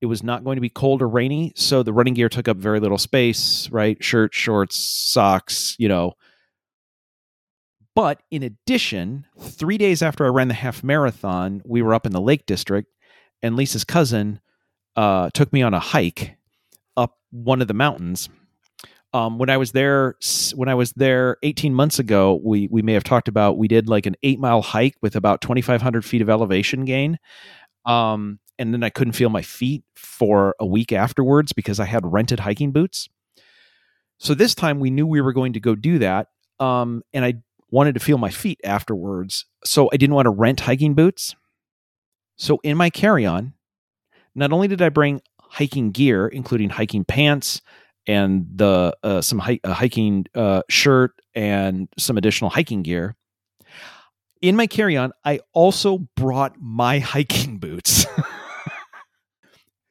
it was not going to be cold or rainy, so the running gear took up very little space, right? Shirt, shorts, socks, you know. But in addition, 3 days after I ran the half marathon, we were up in the Lake District and Lisa's cousin uh, took me on a hike up one of the mountains. Um, when I was there, when I was there 18 months ago, we we may have talked about we did like an eight mile hike with about 2,500 feet of elevation gain, um, and then I couldn't feel my feet for a week afterwards because I had rented hiking boots. So this time we knew we were going to go do that, um, and I wanted to feel my feet afterwards. So I didn't want to rent hiking boots. So in my carry on, not only did I bring hiking gear, including hiking pants and the uh, some hi- a hiking uh, shirt and some additional hiking gear. In my carry-on, I also brought my hiking boots.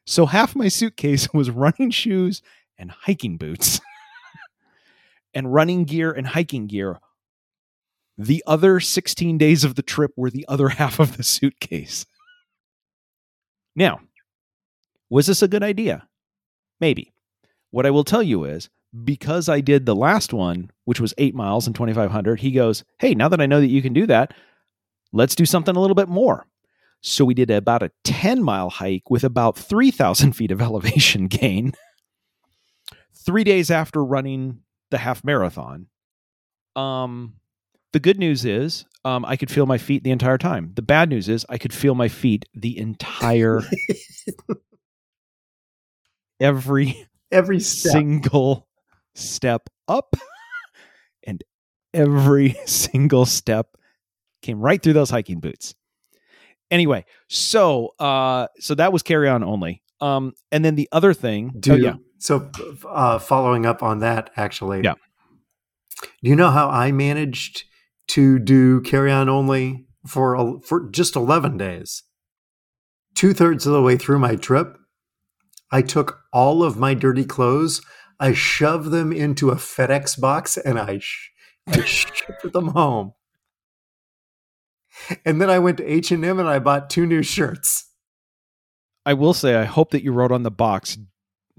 so half my suitcase was running shoes and hiking boots, and running gear and hiking gear. The other 16 days of the trip were the other half of the suitcase. Now, was this a good idea? Maybe. What I will tell you is because I did the last one, which was eight miles and 2,500, he goes, Hey, now that I know that you can do that, let's do something a little bit more. So we did about a 10 mile hike with about 3,000 feet of elevation gain three days after running the half marathon. Um, the good news is um, I could feel my feet the entire time. The bad news is I could feel my feet the entire every Every step. single step up and every single step came right through those hiking boots anyway so uh so that was carry on only um and then the other thing Do oh yeah so. Uh, following up on that, actually, Yeah. Do you know how I managed to do carry on only for for just eleven days? Two thirds of the way through my trip, I took all of my dirty clothes, I shoved them into a FedEx box, and I sh- I shipped them home. And then I went to H and M and I bought two new shirts. i will say i hope that you wrote on the box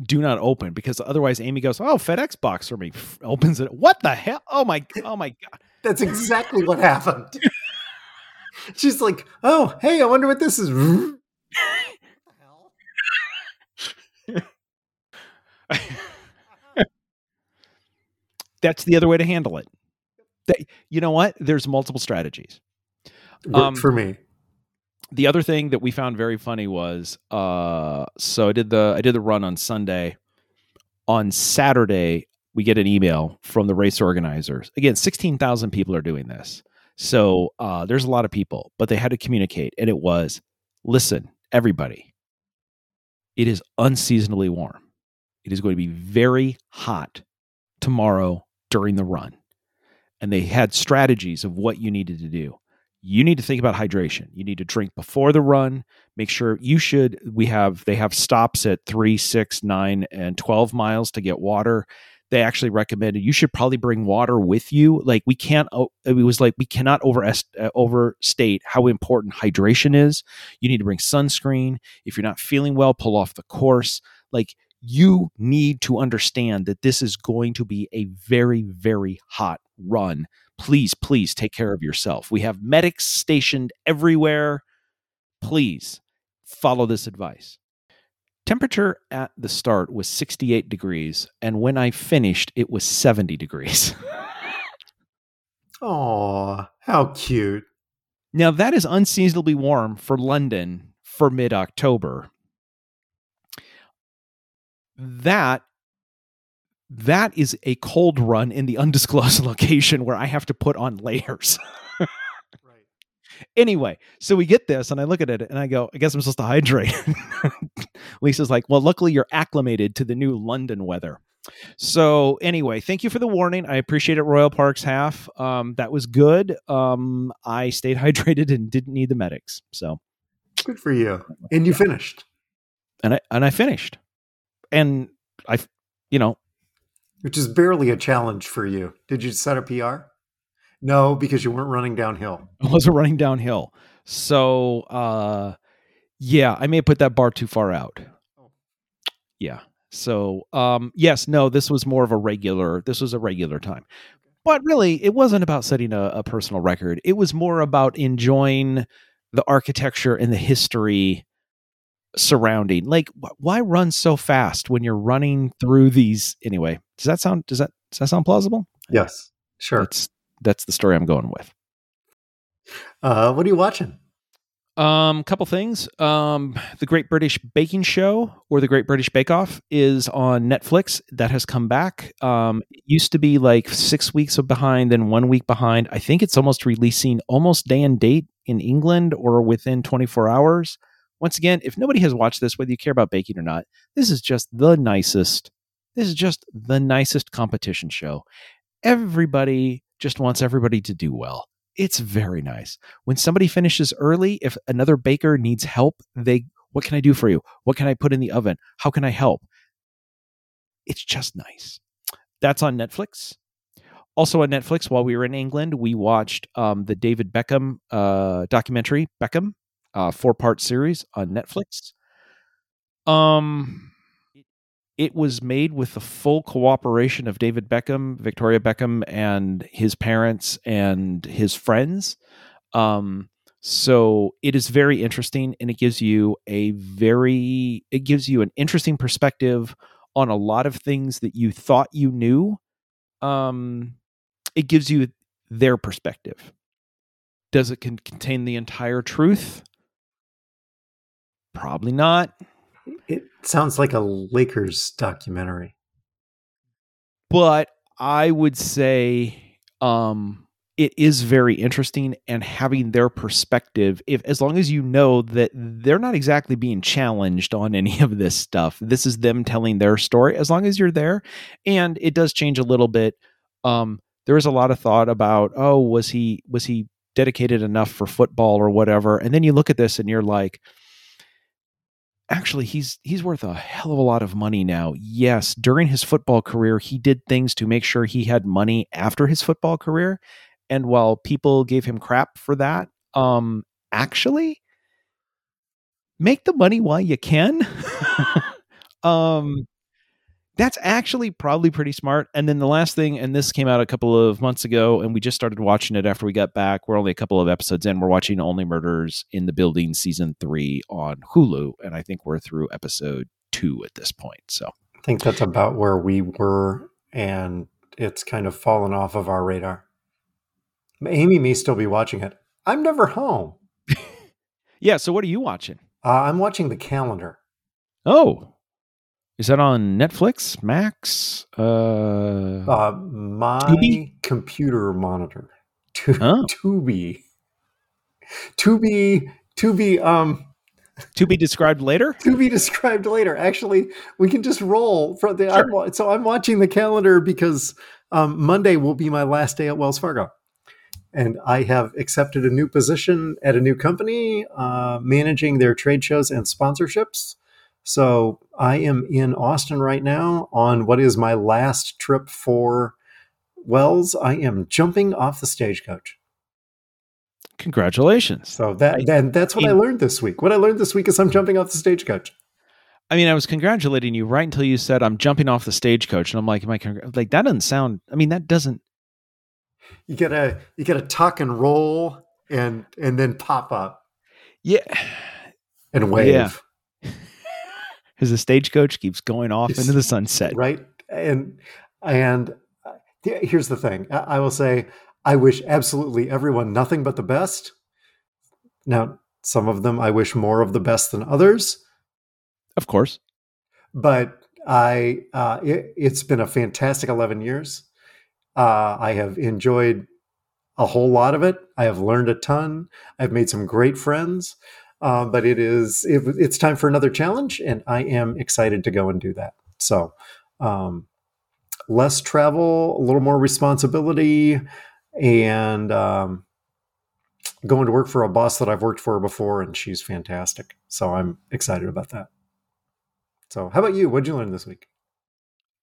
do not open because otherwise amy goes oh fedex box for me opens it what the hell oh my oh my god That's exactly what happened. She's like, "Oh, hey, I wonder what this is." that's the other way to handle it That- you know what there's multiple strategies Um, for me. the other thing that we found very funny was uh so I did the I did the run on Sunday. On Saturday, we get an email from the race organizers. Again, 16,000 people are doing this. So uh there's a lot of people, but they had to communicate and it was listen, everybody. It is unseasonably warm. It is going to be very hot tomorrow during the run. And they had strategies of what you needed to do you need to think about hydration. You need to drink before the run. Make sure you should. We have they have stops at three, six, nine, and twelve miles to get water. They actually recommended you should probably bring water with you. Like we can't. It was like we cannot over uh, overstate how important hydration is. You need to bring sunscreen. If you're not feeling well, pull off the course. Like you need to understand that this is going to be a very, very hot run please, please take care of yourself. We have medics stationed everywhere. Please follow this advice. Temperature at the start was 68 degrees, and when I finished, it was 70 degrees. Oh, how cute. now, that is unseasonably warm for London for mid October. That that is a cold run in the undisclosed location where I have to put on layers. Anyway, so we get this, and I look at it and I go, I guess I'm supposed to hydrate. Lisa's like, Well, luckily you're acclimated to the new London weather. So anyway, thank you for the warning. I appreciate it, Royal Parks half. Um, that was good. Um, I stayed hydrated and didn't need the medics. So good for you. And you finished. And I and I finished. And I, you know, which is barely a challenge for you. Did you set a PR? No, because you weren't running downhill. I wasn't running downhill. So, uh, yeah, I may have put that bar too far out. Oh. Yeah. So, um, yes, no, this was more of a regular. This was a regular time, but really, it wasn't about setting a, a personal record. It was more about enjoying the architecture and the history surrounding. Like, why run so fast when you're running through these? Anyway, does that sound does that does that sound plausible? Yes, sure. That's that's the story I'm going with. Uh, what are you watching? Um, a couple things. Um, the Great British Baking Show or the Great British Bake Off is on Netflix. That has come back. Um, it used to be like six weeks of behind, then one week behind. I think it's almost releasing almost day and date in England or within 24 hours. Once again, if nobody has watched this, whether you care about baking or not, this is just the nicest. This is just the nicest competition show. Everybody just wants everybody to do well it's very nice. When somebody finishes early, if another baker needs help, they, what can I do for you? What can I put in the oven? How can I help? It's just nice. That's on Netflix. Also on Netflix, while we were in England, we watched um, the David Beckham uh, documentary, Beckham, uh, four part series on Netflix. Um, it was made with the full cooperation of David Beckham, Victoria Beckham, and his parents and his friends. Um, so it is very interesting, and it gives you a very it gives you an interesting perspective on a lot of things that you thought you knew. Um, it gives you their perspective. Does it con- contain the entire truth? Probably not. It sounds like a Lakers documentary. But I would say um, it is very interesting and having their perspective if as long as you know that they're not exactly being challenged on any of this stuff. This is them telling their story as long as you're there. And it does change a little bit um, there is a lot of thought about oh was he was he dedicated enough for football or whatever? And then you look at this and you're like actually he's he's worth a hell of a lot of money now. Yes, during his football career, he did things to make sure he had money after his football career. And while people gave him crap for that, um actually make the money while you can. um that's actually probably pretty smart. And then the last thing, and this came out a couple of months ago, and we just started watching it after we got back. We're only a couple of episodes in. We're watching Only Murders in the Building season three on Hulu, and I think we're through episode two at this point. So I think that's about where we were, and it's kind of fallen off of our radar. Amy may still be watching it. I'm never home. yeah. So what are you watching? Uh, I'm watching the calendar. Oh, is that on Netflix, Max? Uh, uh my Tubi? computer monitor. To, oh. Tubi. Tubi. Tubi. Um. To be described later. To be described later. Actually, we can just roll from the. Sure. I'm, so I'm watching the calendar because um, Monday will be my last day at Wells Fargo, and I have accepted a new position at a new company, uh, managing their trade shows and sponsorships. So I am in Austin right now on what is my last trip for Wells. I am jumping off the stagecoach. Congratulations. So that then that's what I, learned this week. What I learned this week is I'm jumping off the stagecoach. I mean, I was congratulating you right until you said I'm jumping off the stagecoach, and I'm like, am I congr-? like that doesn't sound? I mean, that doesn't. You gotta you gotta tuck and roll and and then pop up. Yeah. And wave. Yeah as the stagecoach keeps going off it's, into the sunset. Right. And and uh, here's the thing. I will say I wish absolutely everyone nothing but the best. Now, some of them I wish more of the best than others. Of course. But I uh, it, has been a fantastic 11 years. Uh, I have enjoyed a whole lot of it. I have learned a ton. I've made some great friends. Uh, but it is it, it's time for another challenge, and I am excited to go and do that. So, um, less travel, a little more responsibility, and um, going to work for a boss that I've worked for before, and she's fantastic. So I'm excited about that. So, how about you? What did you learn this week?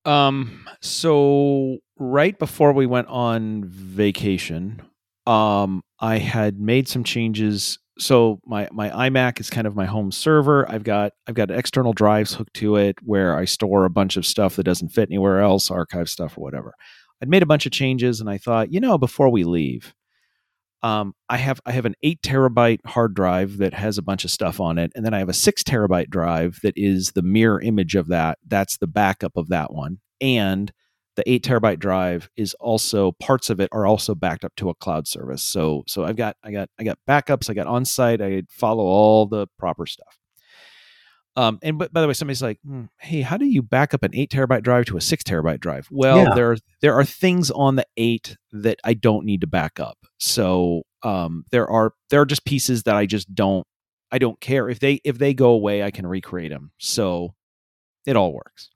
Um, so right before we went on vacation, um, I had made some changes. So my my iMac is kind of my home server. I've got I've got external drives hooked to it where I store a bunch of stuff that doesn't fit anywhere else, archive stuff or whatever. I'd made a bunch of changes, and I thought, you know, before we leave, um, I have I have an eight terabyte hard drive that has a bunch of stuff on it, and then I have a six terabyte drive that is the mirror image of that. That's the backup of that one, and the eight terabyte drive is also parts of it are also backed up to a cloud service. So so I've got I got I got backups. I got on site. I follow all the proper stuff. Um, and but by the way, somebody's like, hmm, "Hey, how do you back up an eight terabyte drive to a six terabyte drive?" Well, yeah. there are there are things on the eight that I don't need to back up. So um, there are there are just pieces that I just don't I don't care if they if they go away, I can recreate them. So it all works.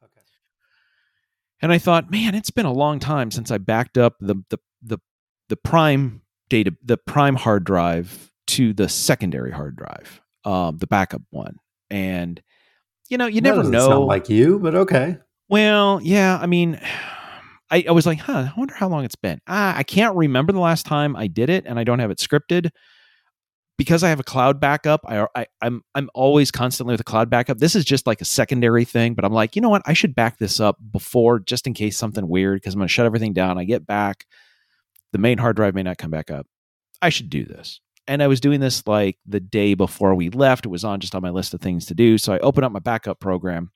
And I thought, man, it's been a long time since I backed up the the the the prime data the prime hard drive to the secondary hard drive, um, the backup one, and you know, you that never know. like you, but okay. Well, yeah. I mean, I, I was like, huh. I wonder how long it's been. Ah, I can't remember the last time I did it, and I don't have it scripted because I have a cloud backup. I, I I'm I'm always constantly with a cloud backup. This is just like a secondary thing, but I'm like, you know what? I should back this up before, just in case something weird, because I'm going to shut everything down. I get back, the main hard drive may not come back up. I should do this and I was doing this like the day before we left. It was on just on my list of things to do. So I open up my backup program,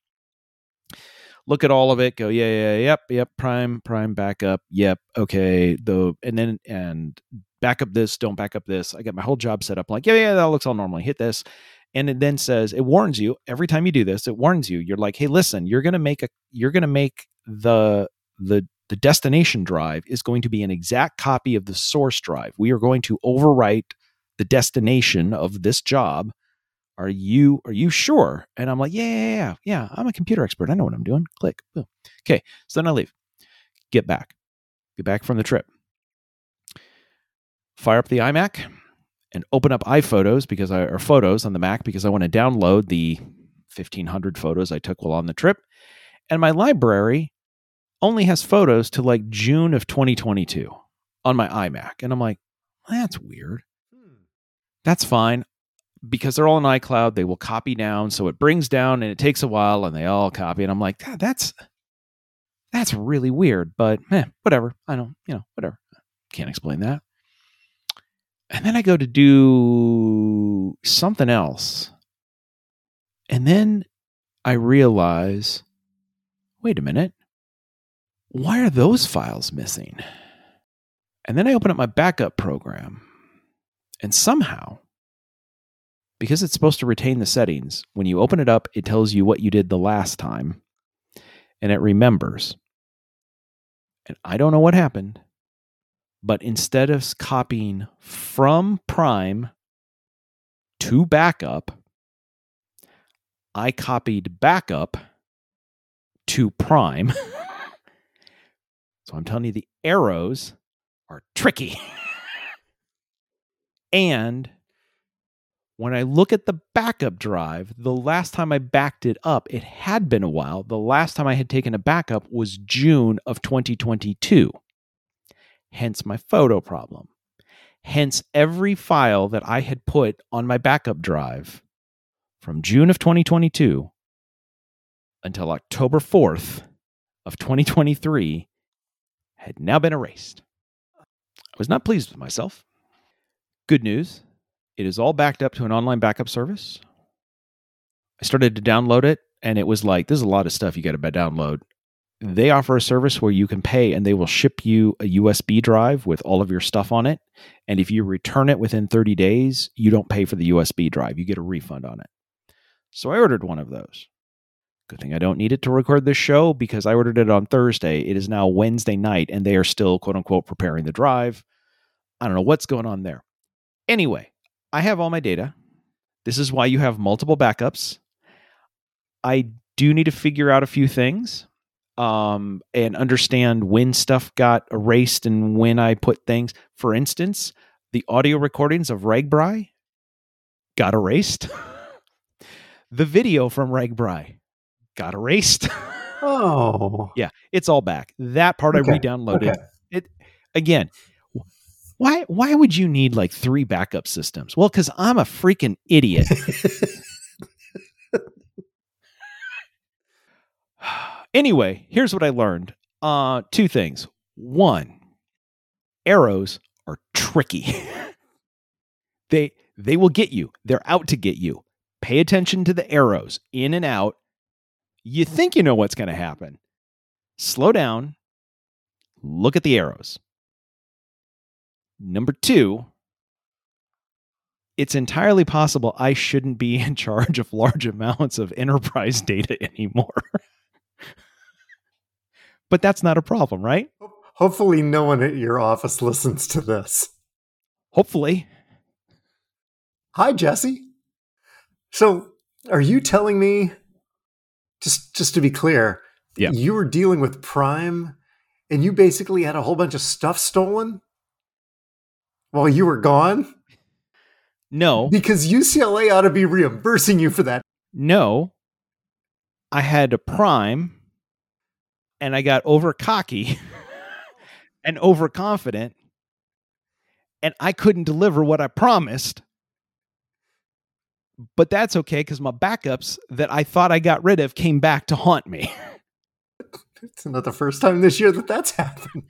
look at all of it, go, yeah, yeah, yep, yep, prime, prime backup, yep, okay. The and then and backup this, don't back up this. I got my whole job set up. Like, yeah, yeah, that looks all normal. Hit this. And it then says, it warns you every time you do this, it warns you. You're like, hey, listen, you're gonna make a you're gonna make the the the destination drive is going to be an exact copy of the source drive. We are going to overwrite the destination of this job are you are you sure? And i'm like yeah yeah yeah yeah i'm a computer expert i know what i'm doing click Boom. okay so then i leave get back get back from the trip. Fire up the imac and open up iphotos because i or photos on the mac because i want to download the 1500 photos i took while on the trip. And my library only has photos to like june of 2022 on my imac. And i'm like that's weird. Hmm. That's fine because they're all in iCloud. They will copy down, so it brings down, and it takes a while, and they all copy. And I'm like, that's that's really weird, but eh, whatever. I don't, you know, whatever. Can't explain that. And then I go to do something else, and then I realize, wait a minute, why are those files missing? And then I open up my backup program and somehow, because it's supposed to retain the settings, when you open it up, it tells you what you did the last time and it remembers. And I don't know what happened, but instead of copying from Prime to backup, I copied backup to Prime. so I'm telling you, the arrows are tricky. And when I look at the backup drive, the last time I backed it up, it had been a while. The last time I had taken a backup was June of 2022. Hence my photo problem. Hence every file that I had put on my backup drive from June of 2022 until October 4th of 2023 had now been erased. I was not pleased with myself. Good news it is all backed up to an online backup service. I started to download it, and it was like, there's a lot of stuff you got to download. They offer a service where you can pay and they will ship you a USB drive with all of your stuff on it. And if you return it within 30 days, you don't pay for the USB drive. You get a refund on it. So I ordered one of those. Good thing I don't need it to record this show because I ordered it on Thursday. It is now Wednesday night and they are still, quote unquote, preparing the drive. I don't know what's going on there. Anyway, I have all my data. This is why you have multiple backups. I do need to figure out a few things. um, and understand when stuff got erased and when I put things. For instance, the audio recordings of RAGBRAI got erased. the video from RAGBRAI got erased. Oh. yeah, it's all back. That part Okay, I re-downloaded. okay. It again. Why why would you need like three backup systems? Well, cuz I'm a freaking idiot. anyway, here's what I learned. Uh two things. One, arrows are tricky. they they will get you. They're out to get you. Pay attention to the arrows in and out. You think you know what's going to happen. Slow down. Look at the arrows. Number 2, it's entirely possible I shouldn't be in charge of large amounts of enterprise data anymore. but that's not a problem, right? Hopefully, no one at your office listens to this. Hopefully. Hi, Jesse. So, are you telling me, just just to be clear, Yeah. you were dealing with Prime, and you basically had a whole bunch of stuff stolen while you were gone? No. Because UCLA ought to be reimbursing you for that. No. I had a prime and I got over cocky and overconfident and I couldn't deliver what I promised. But that's okay because my backups that I thought I got rid of came back to haunt me. It's not the first time this year that that's happened.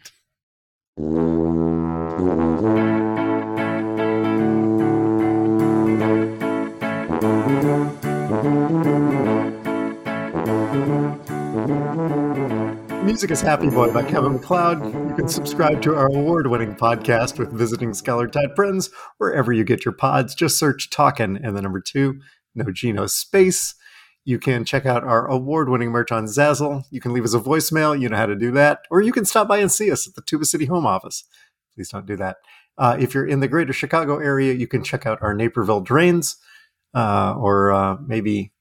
Music is Happy Boy by Kevin MacLeod. You can subscribe to our award winning podcast with visiting Scholar Tide Friends wherever you get your pods. Just search Talkin' and the number two, no Geno space. You can check out our award winning merch on Zazzle. You can leave us a voicemail. You know how to do that. Or you can stop by and see us at the Tuba City home office. Please don't do that. Uh, if you're in the greater Chicago area, you can check out our Naperville Drains uh, or uh, maybe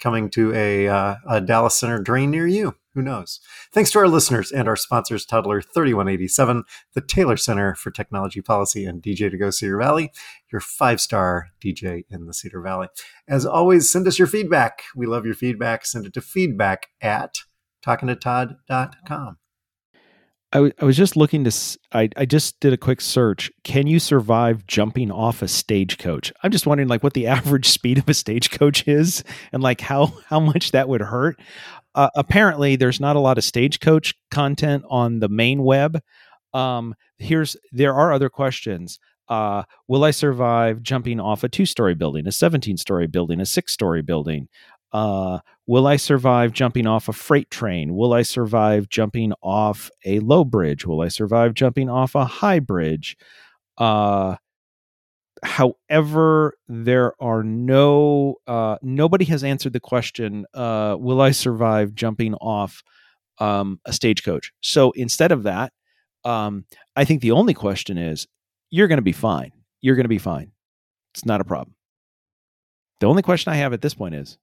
coming to a, uh, a Dallas Center drain near you. Who knows? Thanks to our listeners and our sponsors, Toddler 3187, the Taylor Center for Technology Policy, and DJ to Go Cedar Valley, your five star DJ in the Cedar Valley. As always, send us your feedback. We love your feedback. Send it to feedback at talkingtotodd.com. I, w- I was just looking to, s- I, I just did a quick search. Can you survive jumping off a stagecoach? I'm just wondering like what the average speed of a stagecoach is and like how, how much that would hurt. Uh, apparently there's not a lot of stagecoach content on the main web. Um, here's, there are other questions. Uh, will I survive jumping off a two story building, a 17 story building, a six story building? Uh, will I survive jumping off a freight train? Will I survive jumping off a low bridge? Will I survive jumping off a high bridge? Uh, however, there are no, uh, nobody has answered the question, uh, will I survive jumping off um, a stagecoach? So instead of that, um, I think the only question is, you're going to be fine. You're going to be fine. It's not a problem. The only question I have at this point is,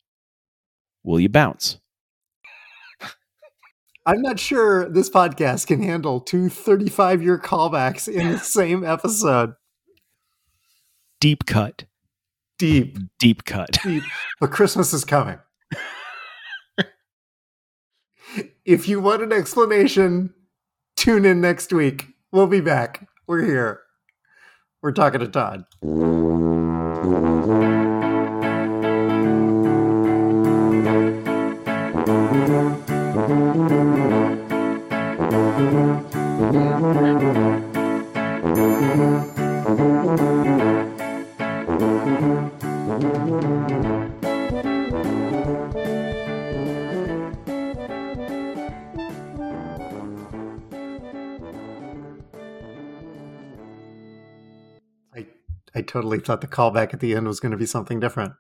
will you bounce? I'm not sure this podcast can handle two 35 year callbacks in the same episode. Deep cut. Deep, Deep cut. deep. But Christmas is coming. if you want an explanation, tune in next week. We'll be back. We're here. We're talking to Todd. Totally thought the callback at the end was going to be something different.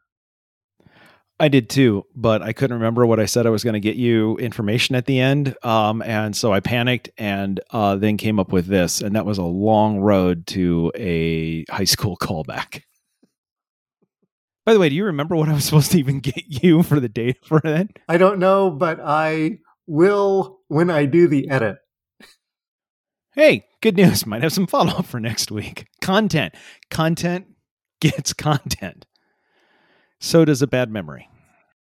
I did too, but I couldn't remember what I said I was going to get you information at the end. Um, and so I panicked and uh, then came up with this. And that was a long road to a high school callback. By the way, do you remember what I was supposed to even get you for the date for that? I don't know, but I will when I do the edit. Hey, good news. Might have some follow up for next week. Content. Content gets content. So does a bad memory.